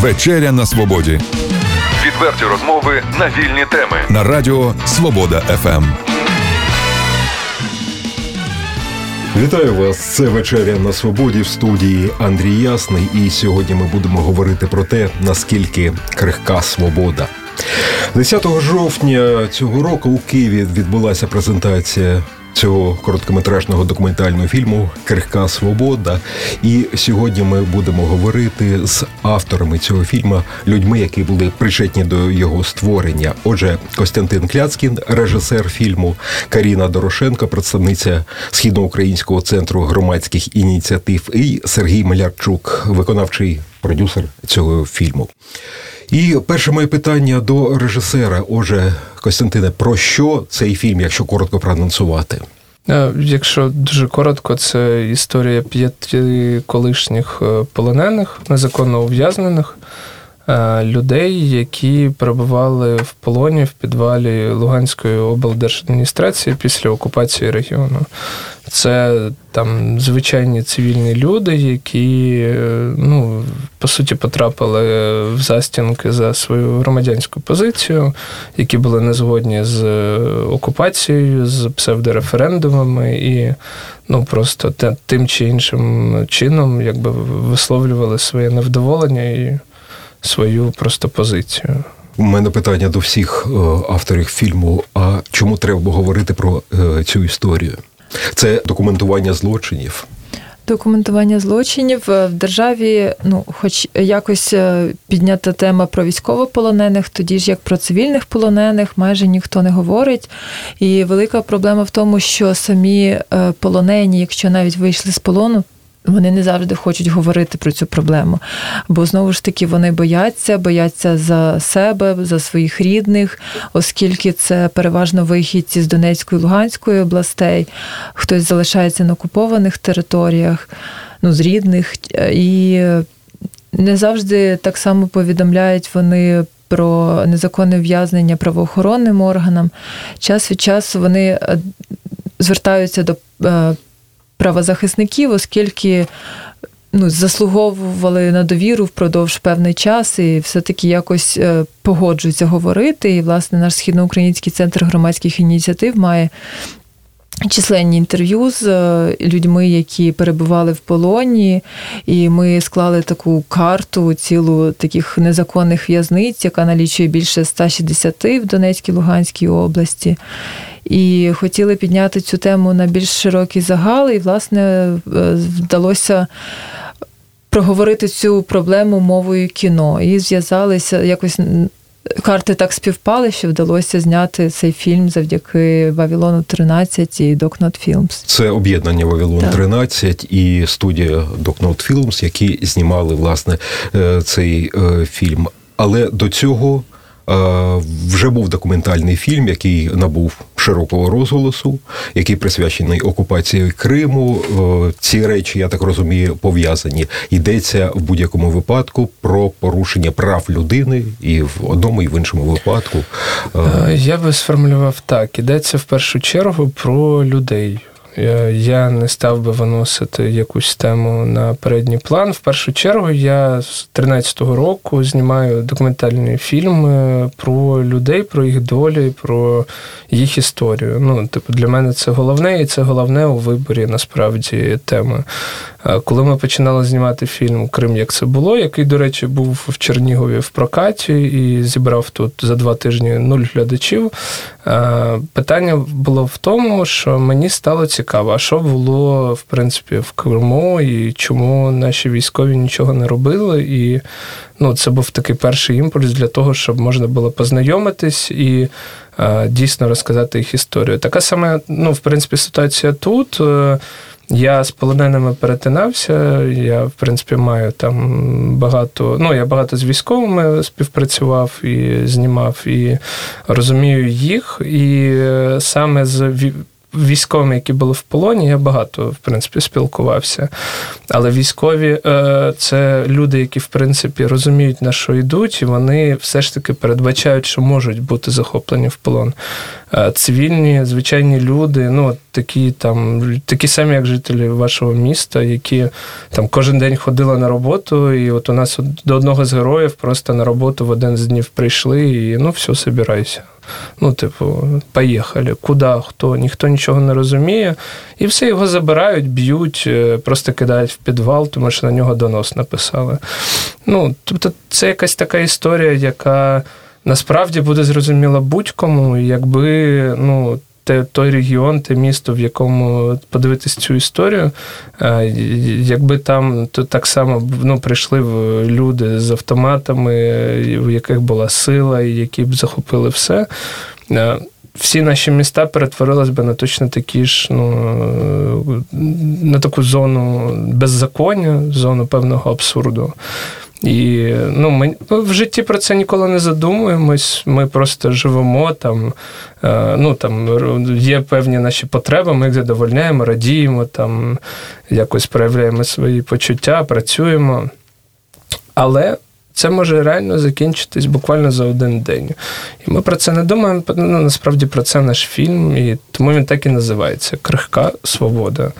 Вечеря на свободі. Відверті розмови на вільні теми на Радіо Свобода ФМ. Вітаю вас! Це вечеря на свободі в студії Андрій Ясний. І сьогодні ми будемо говорити про те, наскільки крихка свобода. 10 жовтня цього року у Києві відбулася презентація цього короткометражного документального фільму Крихка Свобода. І сьогодні ми будемо говорити з авторами цього фільму, людьми, які були причетні до його створення. Отже, Костянтин Кляцкін, режисер фільму, Каріна Дорошенко, представниця східноукраїнського центру громадських ініціатив, і Сергій Малярчук, виконавчий продюсер цього фільму. І перше моє питання до режисера. Отже, Костянтине, про що цей фільм, якщо коротко проанонсувати? Е, якщо дуже коротко, це історія п'яти колишніх е, полонених, незаконно ув'язнених людей, які перебували в полоні в підвалі Луганської облдержадміністрації після окупації регіону. Це там звичайні цивільні люди, які ну, по суті потрапили в застінки за свою громадянську позицію, які були незгодні з окупацією, з псевдореферендумами і ну, просто тим чи іншим чином якби висловлювали своє невдоволення і свою просто позицію. У мене питання до всіх е, авторів фільму: а чому треба говорити про е, цю історію? Це документування злочинів. Документування злочинів е, в державі, ну, хоч якось піднята тема про військовополонених, тоді ж як про цивільних полонених, майже ніхто не говорить. І велика проблема в тому, що самі полонені, якщо навіть вийшли з полону, вони не завжди хочуть говорити про цю проблему. Бо знову ж таки вони бояться, бояться за себе, за своїх рідних, оскільки це переважно вихідці з Донецької Луганської областей, хтось залишається на окупованих територіях, ну, з рідних. І не завжди так само повідомляють вони. Про незаконне в'язнення правоохоронним органам час від часу вони звертаються до е, правозахисників, оскільки ну, заслуговували на довіру впродовж певний час і все-таки якось е, погоджуються говорити. І, власне, наш східноукраїнський центр громадських ініціатив має. Численні інтерв'ю з е, людьми, які перебували в полоні, і ми склали таку карту цілу таких незаконних в'язниць, яка налічує більше 160 в Донецькій Луганській області. І хотіли підняти цю тему на більш широкий загал, і, власне, е, вдалося. Проговорити цю проблему мовою кіно. І зв'язалися якось карти так співпали, що вдалося зняти цей фільм завдяки Вавилону 13 і Докнот Films. Це об'єднання Вавилон 13 і студія Докнот Films, які знімали власне е, цей е, фільм. Але до цього вже був документальний фільм, який набув широкого розголосу, який присвячений окупації Криму. Ці речі, я так розумію, пов'язані. Йдеться в будь-якому випадку про порушення прав людини і в одному, і в іншому випадку. Я би сформулював так: ідеться в першу чергу про людей. Е, я не став би виносити якусь тему на передній план. В першу чергу я з 13-го року знімаю документальні фільми про людей, про їх долі, про їх історію. Ну, типу, для мене це головне, і це головне у виборі насправді теми. Коли ми починали знімати фільм Крим, як це було, який, до речі, був в Чернігові в прокаті і зібрав тут за два тижні нуль глядачів. Питання було в тому, що мені стало цікаво, а що було в принципі в Криму, і чому наші військові нічого не робили. І ну, це був такий перший імпульс для того, щоб можна було познайомитись і дійсно розказати їх історію. Така саме, ну, в принципі, ситуація тут. Е, я з полоненими перетинався. Я, в принципі, маю там багато. Ну, я багато з військовими співпрацював і знімав, і розумію їх. І е, саме з військовими, які були в полоні, я багато в принципі спілкувався. Але військові е, це люди, які в принципі розуміють, на що йдуть, і вони все ж таки передбачають, що можуть бути захоплені в полон. Е, цивільні, звичайні люди, ну такі там, такі самі, як жителі вашого міста, які там кожен день ходили на роботу, і от у нас до одного з героїв просто на роботу в один з днів прийшли, і ну все, собирайся. Ну, типу, поїхали. Куди, хто, ніхто нічого не розуміє. І все його забирають, б'ють, е, просто кидають в підвал, тому що на нього донос написали. Ну, тобто, це якась така історія, яка насправді буде зрозуміла будь-кому, якби ну, те, той регіон, те місто, в якому подивитись цю історію, е, якби там то так само ну, прийшли люди з автоматами, в яких була сила, і які б захопили все. Е, всі наші міста перетворились би на точно такі ж, ну, на таку зону беззаконня, зону певного абсурду. І ну, ми в житті про це ніколи не задумуємось. Ми просто живемо там. Е, ну там є певні наші потреби, ми їх задовольняємо, радіємо, там якось проявляємо свої почуття, працюємо. Але це може реально закінчитись буквально за один день. І ми про це не думаємо. Ну, Насправді про це наш фільм, і тому він так і називається Крихка свобода.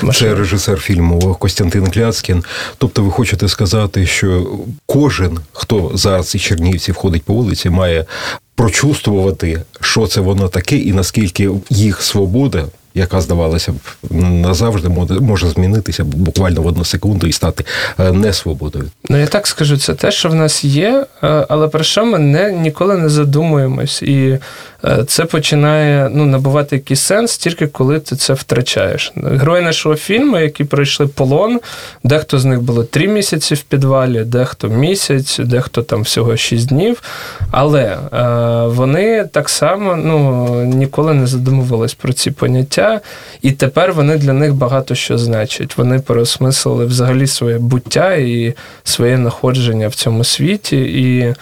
Тому Це режисер фільму Костянтин Кляцкін. Тобто, ви хочете сказати, що кожен, хто зараз із Чернівці входить по вулиці, має прочувствувати, що це воно таке, і наскільки їх свобода яка здавалося б назавжди може змінитися буквально в одну секунду і стати не свободою. Ну я так скажу, це те, що в нас є, е, але про що ми не ніколи не задумуємось, і е, це починає ну набувати якийсь сенс тільки коли ти це втрачаєш. Герої нашого фільму, які пройшли полон, дехто з них було три місяці в підвалі, дехто місяць, дехто там всього шість днів. Але вони так само ну ніколи не задумувались про ці поняття і тепер вони для них багато що значать. Вони переосмислили взагалі своє буття і своє знаходження в цьому світі. І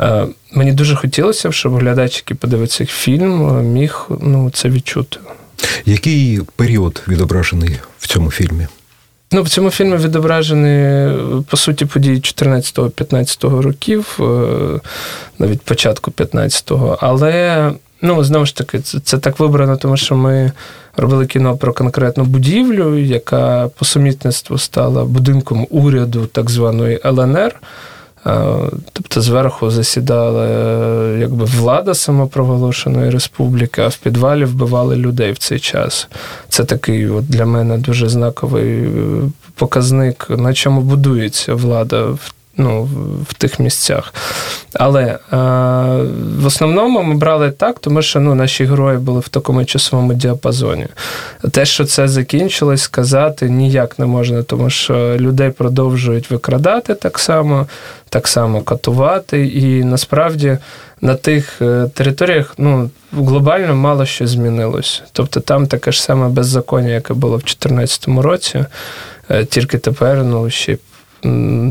е, мені дуже хотілося, щоб глядач, який подивиться фільм, міг ну, це відчути. Який період відображений в цьому фільмі? Ну, в цьому фільмі відображені, по суті, події 14-15 років, е, навіть початку 15-го. Але Ну, знову ж таки, це, це так вибрано, тому що ми робили кіно про конкретну будівлю, яка по сумітництву стала будинком уряду так званої ЛНР. Тобто зверху засідала якби влада самопроголошеної республіки, а в підвалі вбивали людей в цей час. Це такий от для мене дуже знаковий е, показник, на чому будується влада в ну, в тих місцях. Але е, в основному ми брали так, тому що ну, наші герої були в такому часовому діапазоні. Те, що це закінчилось, сказати ніяк не можна, тому що людей продовжують викрадати так само, так само катувати. І насправді на тих е, територіях ну, глобально мало що змінилось. Тобто там таке ж саме беззаконня, яке було в 2014 році, е, тільки тепер ну, ще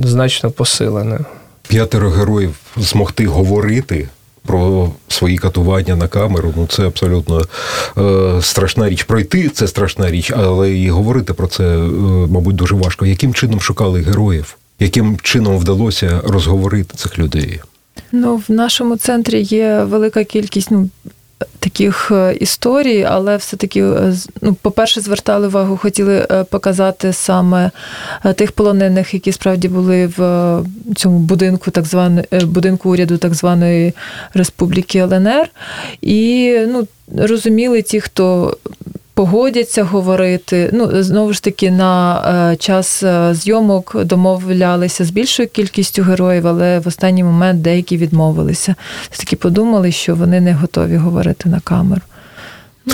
значно посилене. П'ятеро героїв змогти говорити. Про свої катування на камеру, ну це абсолютно е, страшна річ. Пройти це страшна річ, але і говорити про це, е, мабуть, дуже важко. Яким чином шукали героїв? Яким чином вдалося розговорити цих людей? Ну, в нашому центрі є велика кількість ну, таких е, історій, але все-таки, е, ну, по-перше, звертали увагу, хотіли е, показати саме тих полонених, які справді були в цьому будинку, так званої будинку уряду так званої Республіки ЛНР. І ну, розуміли ті, хто погодяться говорити. Ну, знову ж таки, на е, час е, зйомок домовлялися з більшою кількістю героїв, але в останній момент деякі відмовилися. Таки подумали, що вони не готові говорити на камеру.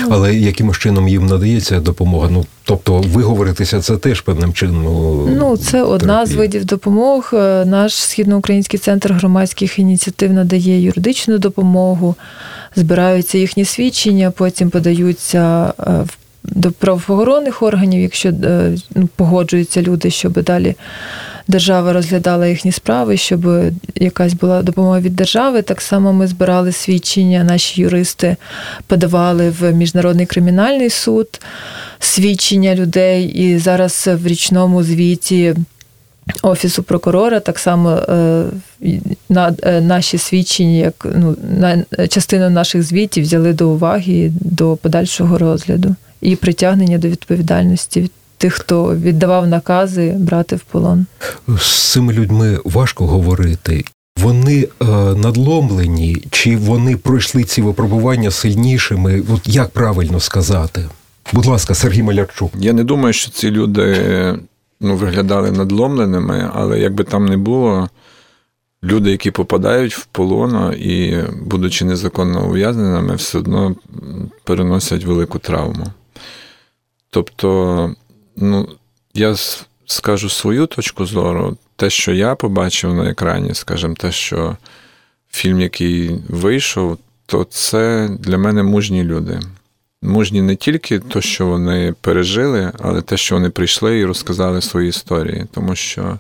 Але яким чином їм надається допомога? Ну тобто виговоритися це теж певним чином. Ну це одна з видів допомог. Е, наш східноукраїнський центр громадських ініціатив надає юридичну допомогу збираються їхні свідчення, потім подаються е, в до правоохоронних органів, якщо е, ну, погоджуються люди, щоб далі держава розглядала їхні справи, щоб якась була допомога від держави. Так само ми збирали свідчення, наші юристи подавали в міжнародний кримінальний суд свідчення людей, і зараз в річному звіті. Офісу прокурора так само е, на е, наші свідчення, як ну на частину наших звітів взяли до уваги до подальшого розгляду і притягнення до відповідальності від тих, хто віддавав накази брати в полон. З цими людьми важко говорити. Вони е, надломлені, чи вони пройшли ці випробування сильнішими? От як правильно сказати? Будь ласка, Сергій Малярчук. Я не думаю, що ці люди ну, виглядали надломленими, але як би там не було, люди, які попадають в полон і, будучи незаконно ув'язненими, все одно переносять велику травму. Тобто, ну, я скажу свою точку зору, те, що я побачив на екрані, скажімо, те, що фільм, який вийшов, то це для мене мужні люди. Мужні не тільки те, що вони пережили, але те, що вони прийшли і розказали свої історії. Тому що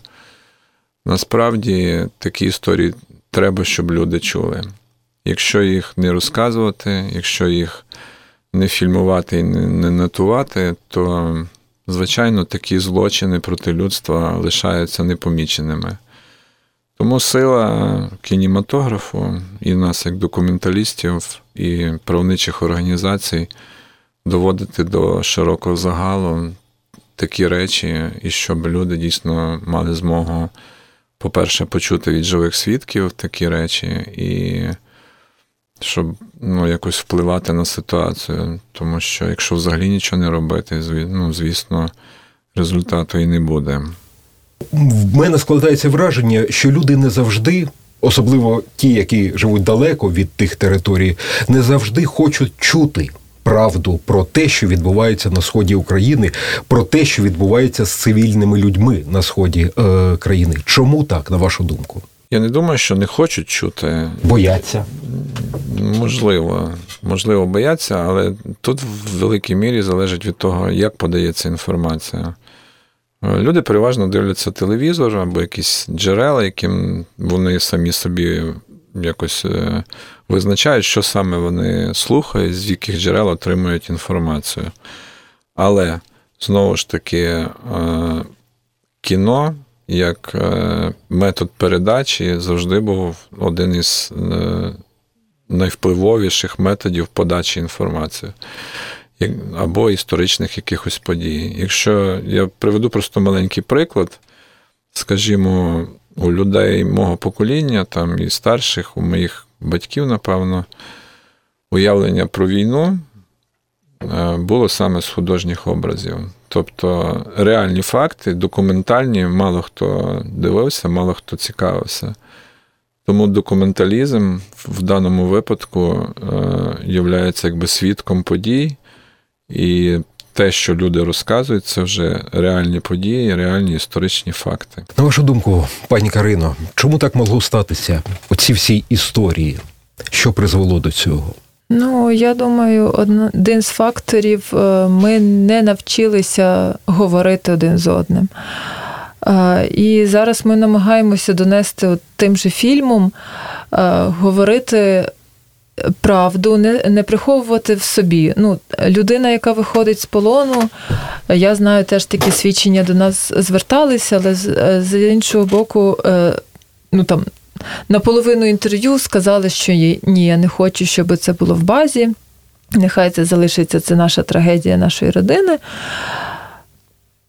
насправді такі історії треба, щоб люди чули. Якщо їх не розказувати, якщо їх не фільмувати і не нотувати, то, звичайно, такі злочини проти людства лишаються непоміченими. Тому сила кінематографу і нас, як документалістів і правничих організацій, доводити до широкого загалу такі речі, і щоб люди дійсно мали змогу, по-перше, почути від живих свідків такі речі, і щоб ну, якось впливати на ситуацію. Тому що якщо взагалі нічого не робити, ну, звісно, результату і не буде. В мене складається враження, що люди не завжди. Особливо ті, які живуть далеко від тих територій, не завжди хочуть чути правду про те, що відбувається на сході України, про те, що відбувається з цивільними людьми на сході е, країни. Чому так, на вашу думку? Я не думаю, що не хочуть чути. Бояться. Можливо, можливо, бояться, але тут в великій мірі залежить від того, як подається інформація. Люди переважно дивляться телевізор або якісь джерела, яким вони самі собі якось е, визначають, що саме вони слухають, з яких джерел отримують інформацію. Але знову ж таки, е, кіно як е, метод передачі завжди був один із найвпливовіших методів подачі інформації. Або історичних якихось подій. Якщо я приведу просто маленький приклад, скажімо, у людей мого покоління, там і старших, у моїх батьків, напевно, уявлення про війну е, було саме з художніх образів. Тобто реальні факти, документальні, мало хто дивився, мало хто цікавився. Тому документалізм в даному випадку є якби свідком подій, і те, що люди розказують, це вже реальні події, реальні історичні факти. На вашу думку, пані Карино, чому так могло статися? Оці всі історії, що призвело до цього? Ну, я думаю, один з факторів е, ми не навчилися говорити один з одним. Е, і зараз ми намагаємося донести от тим же фільмом, е, говорити правду, не не приховувати в собі. Ну, Людина, яка виходить з полону, я знаю, теж такі свідчення до нас зверталися, але з, з іншого боку, ну там наполовину інтерв'ю сказали, що ні, я не хочу, щоб це було в базі. Нехай це залишиться, це наша трагедія нашої родини.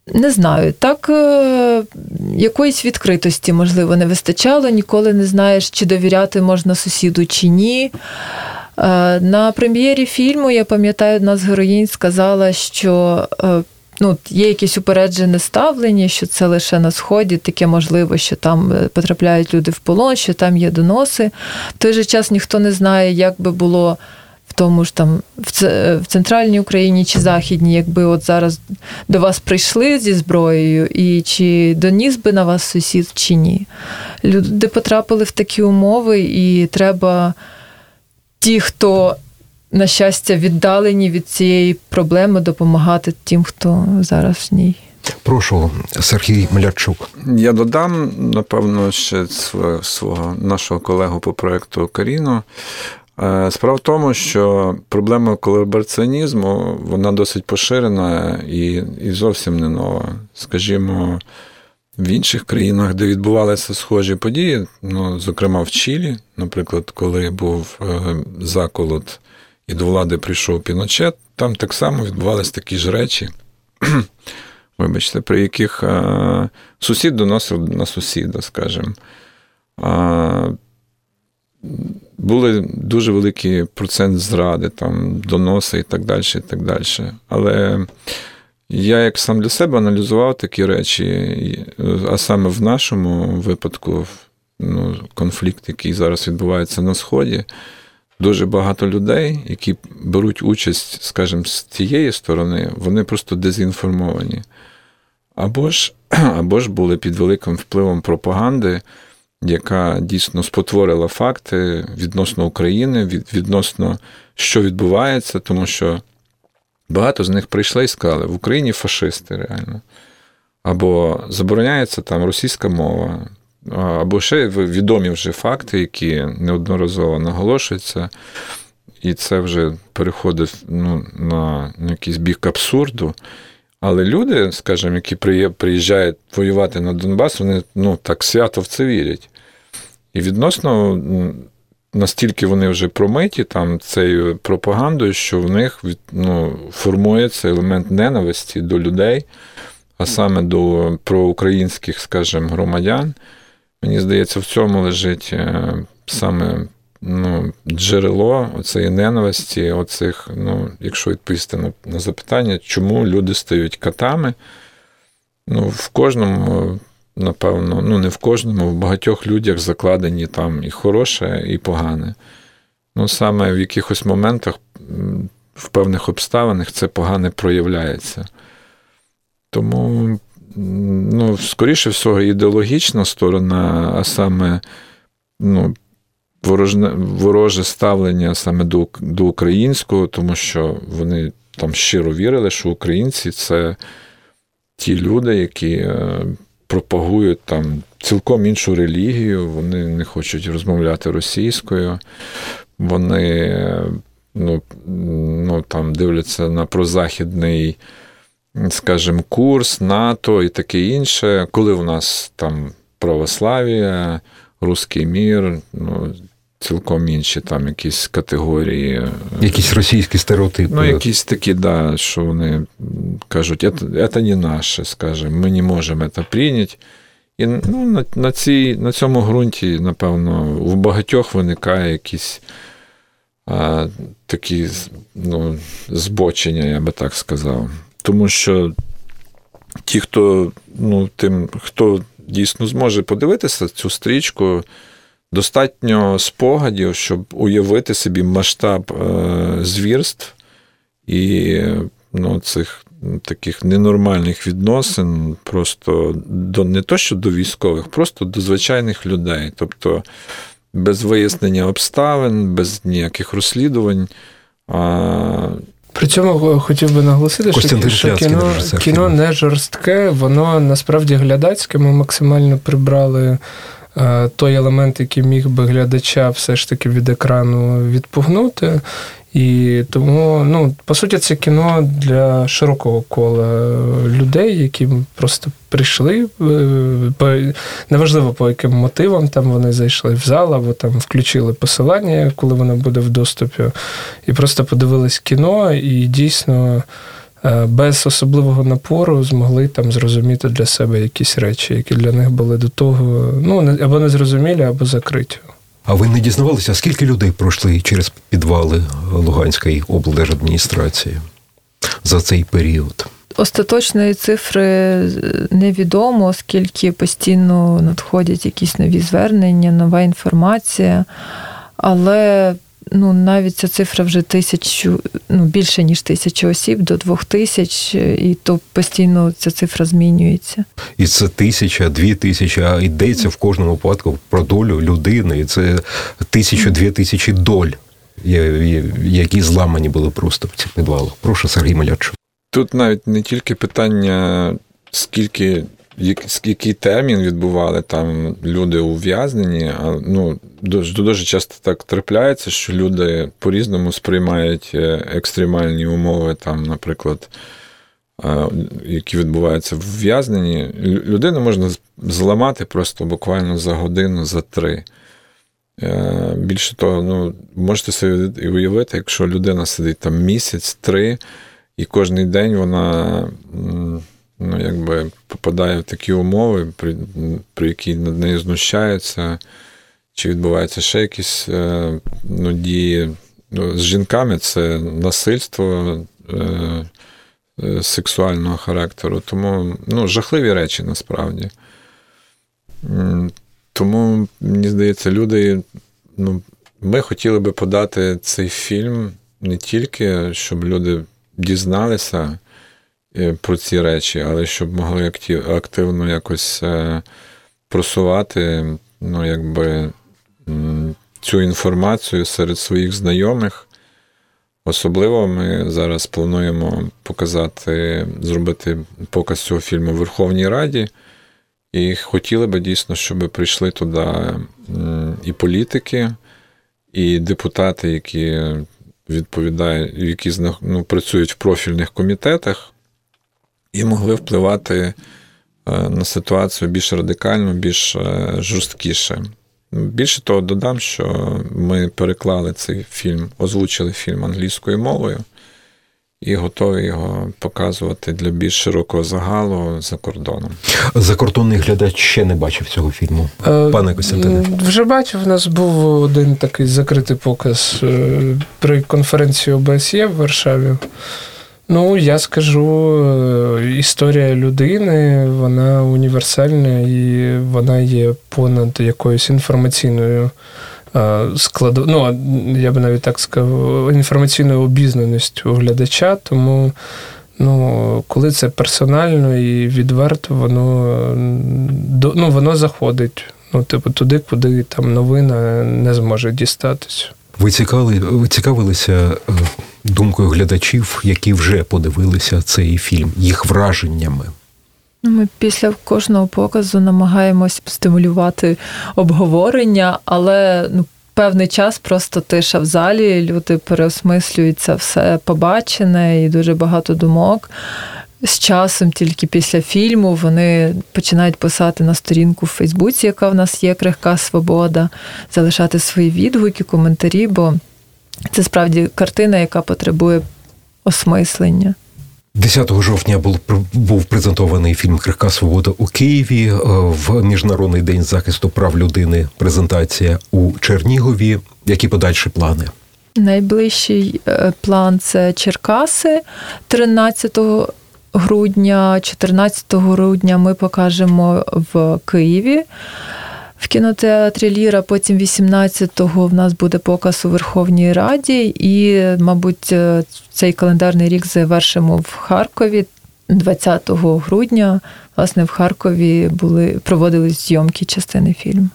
Не знаю, так е, якоїсь відкритості, можливо, не вистачало, ніколи не знаєш, чи довіряти можна сусіду, чи ні. Е, на прем'єрі фільму, я пам'ятаю, одна з героїнь сказала, що е, ну, є якесь упереджене ставлення, що це лише на сході, таке можливо, що там потрапляють люди в полон, що там є доноси. В той же час ніхто не знає, як би було тому ж там в центральній Україні чи західній, якби от зараз до вас прийшли зі зброєю, і чи доніс би на вас сусід чи ні. Люди потрапили в такі умови, і треба ті, хто на щастя, віддалені від цієї проблеми допомагати тим, хто зараз в ній. Прошу, Сергій Млячук. Я додам, напевно, ще свого нашого колегу по проєкту Каріну. Е, справа в тому, що проблема колабораціонізму вона досить поширена і і зовсім не нова. Скажімо, в інших країнах, де відбувалися схожі події, ну, зокрема в Чилі, наприклад, коли був е, заколот і до влади прийшов Піночет, там так само відбувалися такі ж речі, вибачте, при яких е, сусід доносив на сусіда, скажімо. Були дуже великий процент зради, там, доноси і так далі. і так далі. Але я як сам для себе аналізував такі речі, а саме в нашому випадку, ну, конфлікт, який зараз відбувається на Сході, дуже багато людей, які беруть участь, скажімо, з тієї сторони, вони просто дезінформовані. Або ж, або ж були під великим впливом пропаганди яка дійсно спотворила факти відносно України, відносно що відбувається, тому що багато з них прийшли і сказали, в Україні фашисти реально. Або забороняється там російська мова, або ще відомі вже факти, які неодноразово наголошуються. І це вже переходить ну, на якийсь бік абсурду. Але люди, скажімо, які приїжджають воювати на Донбас, вони ну, так свято в це вірять. І відносно настільки вони вже промиті там цією пропагандою, що в них ну, формується елемент ненависті до людей, а саме до проукраїнських, скажімо, громадян. Мені здається, в цьому лежить е, саме ну, джерело цієї ненависті, оцих, ну, якщо відповісти на, на запитання, чому люди стають катами. Ну, В кожному напевно, ну не в кожному, в багатьох людях закладені там і хороше, і погане. Ну, саме в якихось моментах, в певних обставинах це погане проявляється. Тому, ну, скоріше всього, ідеологічна сторона, а саме ну, ворожне, вороже ставлення саме до, до українського, тому що вони там щиро вірили, що українці це ті люди, які е, пропагують там цілком іншу релігію, вони не хочуть розмовляти російською, вони ну, ну, там дивляться на прозахідний, скажімо, курс, НАТО і таке інше. Коли у нас там православ'я, русський мір, ну, цілком інші там якісь категорії. Якісь російські стереотипи. Ну, якісь такі, да, що вони кажуть, це не наше, скажімо, ми не можемо це прийняти. І ну, на на, цій, на цьому ґрунті, напевно, в багатьох виникає якісь а, такі ну, збочення, я би так сказав. Тому що ті, хто ну, тим, хто дійсно зможе подивитися цю стрічку, достатньо спогадів, щоб уявити собі масштаб е, звірств і ну, цих таких ненормальних відносин, просто до не то, що до військових, просто до звичайних людей. Тобто без вияснення обставин, без ніяких розслідувань. При цьому хотів би наголосити, що, що кіно кіно не жорстке, воно насправді глядацьке. Ми максимально прибрали Е, той елемент, який міг би глядача все ж таки від екрану відпугнути. І тому, ну, по суті, це кіно для широкого кола людей, які просто прийшли, е, по, неважливо по яким мотивам там вони зайшли в зал, або там включили посилання, коли воно буде в доступі, і просто подивились кіно, і дійсно. Е, без особливого напору змогли там зрозуміти для себе якісь речі, які для них були до того ну або незрозумілі, або закриті. А ви не дізнавалися, скільки людей пройшли через підвали Луганської облдержадміністрації за цей період? Остаточної цифри невідомо, оскільки постійно надходять якісь нові звернення, нова інформація. Але ну навіть ця цифра вже тисячу, ну більше ніж тисячу осіб до двох тисяч, і то постійно ця цифра змінюється. І це тисяча, дві тисячі, а йдеться в кожному випадку про долю людини. І це тисячу, дві тисячі доль. які зламані були просто в цих підвалах. Прошу Сергій Малячук. Тут навіть не тільки питання, скільки який термін відбували там люди ув'язнені, а ну дуже дуже часто так трапляється, що люди по-різному сприймають е, екстремальні умови, там, наприклад, які відбуваються в в'язненні. Людину можна зламати просто буквально за годину, за три. Е, більше того, ну, можете собі уявити, якщо людина сидить там місяць, три, і кожен день вона ну, якби попадає в такі умови, при при які над нею знущаються, чи відбуваються ще якісь е, ну, дії. Ну, З жінками це насильство е, е, сексуального характеру. Тому ну, жахливі речі насправді. Тому, мені здається, люди. ну, Ми хотіли би подати цей фільм не тільки, щоб люди дізналися про ці речі, але щоб могли активно якось е, просувати ну, якби, цю інформацію серед своїх знайомих. Особливо ми зараз плануємо показати, зробити показ цього фільму в Верховній Раді. І хотіли би дійсно, щоб прийшли туди і політики, і депутати, які відповідають, які ну, працюють в профільних комітетах, і могли впливати е, на ситуацію більш радикально, більш е, жорсткіше. Більше того, додам, що ми переклали цей фільм, озвучили фільм англійською мовою і готові його показувати для більш широкого загалу за кордоном. Закордонний глядач ще не бачив цього фільму. Е, Пане Костянтине. Вже бачив. У нас був один такий закритий показ при конференції ОБСЄ в Варшаві. Ну, я скажу, е, історія людини, вона універсальна і вона є понад якоюсь інформаційною е, складу. Ну, я би навіть так сказав, інформаційною обізнаністю глядача. Тому, ну, коли це персонально і відверто, воно ну, воно заходить. Ну, типу, туди, куди там новина не зможе дістатися. Ви цікавили, ви цікавилися е, думкою глядачів, які вже подивилися цей фільм, їх враженнями? Ну, ми після кожного показу намагаємось стимулювати обговорення, але ну, певний час просто тиша в залі. Люди переосмислюються все побачене і дуже багато думок з часом, тільки після фільму, вони починають писати на сторінку в Фейсбуці, яка в нас є крихка свобода, залишати свої відгуки, коментарі, бо це справді картина, яка потребує осмислення. 10 жовтня був був презентований фільм Крихка Свобода у Києві е, в Міжнародний день захисту прав людини. Презентація у Чернігові. Які подальші плани? Найближчий е, план це Черкаси 13 грудня, 14 грудня ми покажемо в Києві. В кінотеатрі Ліра, потім 18-го в нас буде показ у Верховній Раді, і, мабуть, е, цей календарний рік завершимо в Харкові. 20 грудня, власне, в Харкові були проводились зйомки частини фільму.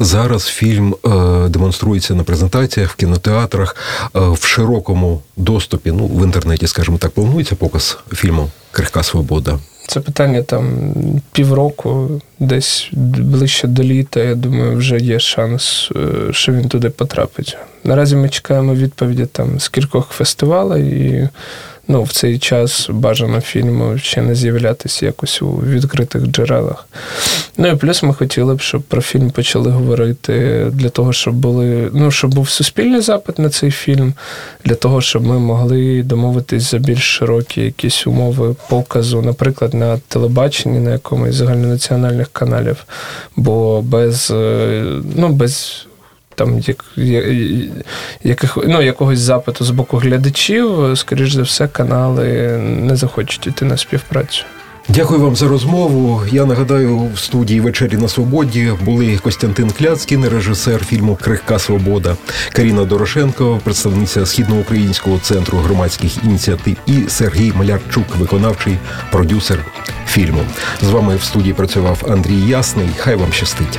Зараз фільм е, демонструється на презентаціях в кінотеатрах е, в широкому доступі. Ну в інтернеті, скажімо так, планується показ фільму Крихка Свобода. Це питання там півроку, десь ближче до літа. Я думаю, вже є шанс, е, що він туди потрапить. Наразі ми чекаємо відповіді там з кількох фестивалей і ну, в цей час бажано фільму ще не з'являтися якось у відкритих джерелах. Ну і плюс ми хотіли б, щоб про фільм почали говорити для того, щоб були, ну, щоб був суспільний запит на цей фільм, для того, щоб ми могли домовитись за більш широкі якісь умови показу, наприклад, на телебаченні, на якомусь загальнонаціональних каналів. Бо без, е, ну, без там як, яких, ну, якогось запиту з боку глядачів, скоріш за все, канали не захочуть йти на співпрацю. Дякую вам за розмову. Я нагадаю, в студії вечері на свободі були Костянтин Кляцькін, режисер фільму Крихка Свобода, Каріна Дорошенко, представниця східноукраїнського центру громадських ініціатив, і Сергій Малярчук, виконавчий продюсер фільму. З вами в студії працював Андрій Ясний. Хай вам щастить.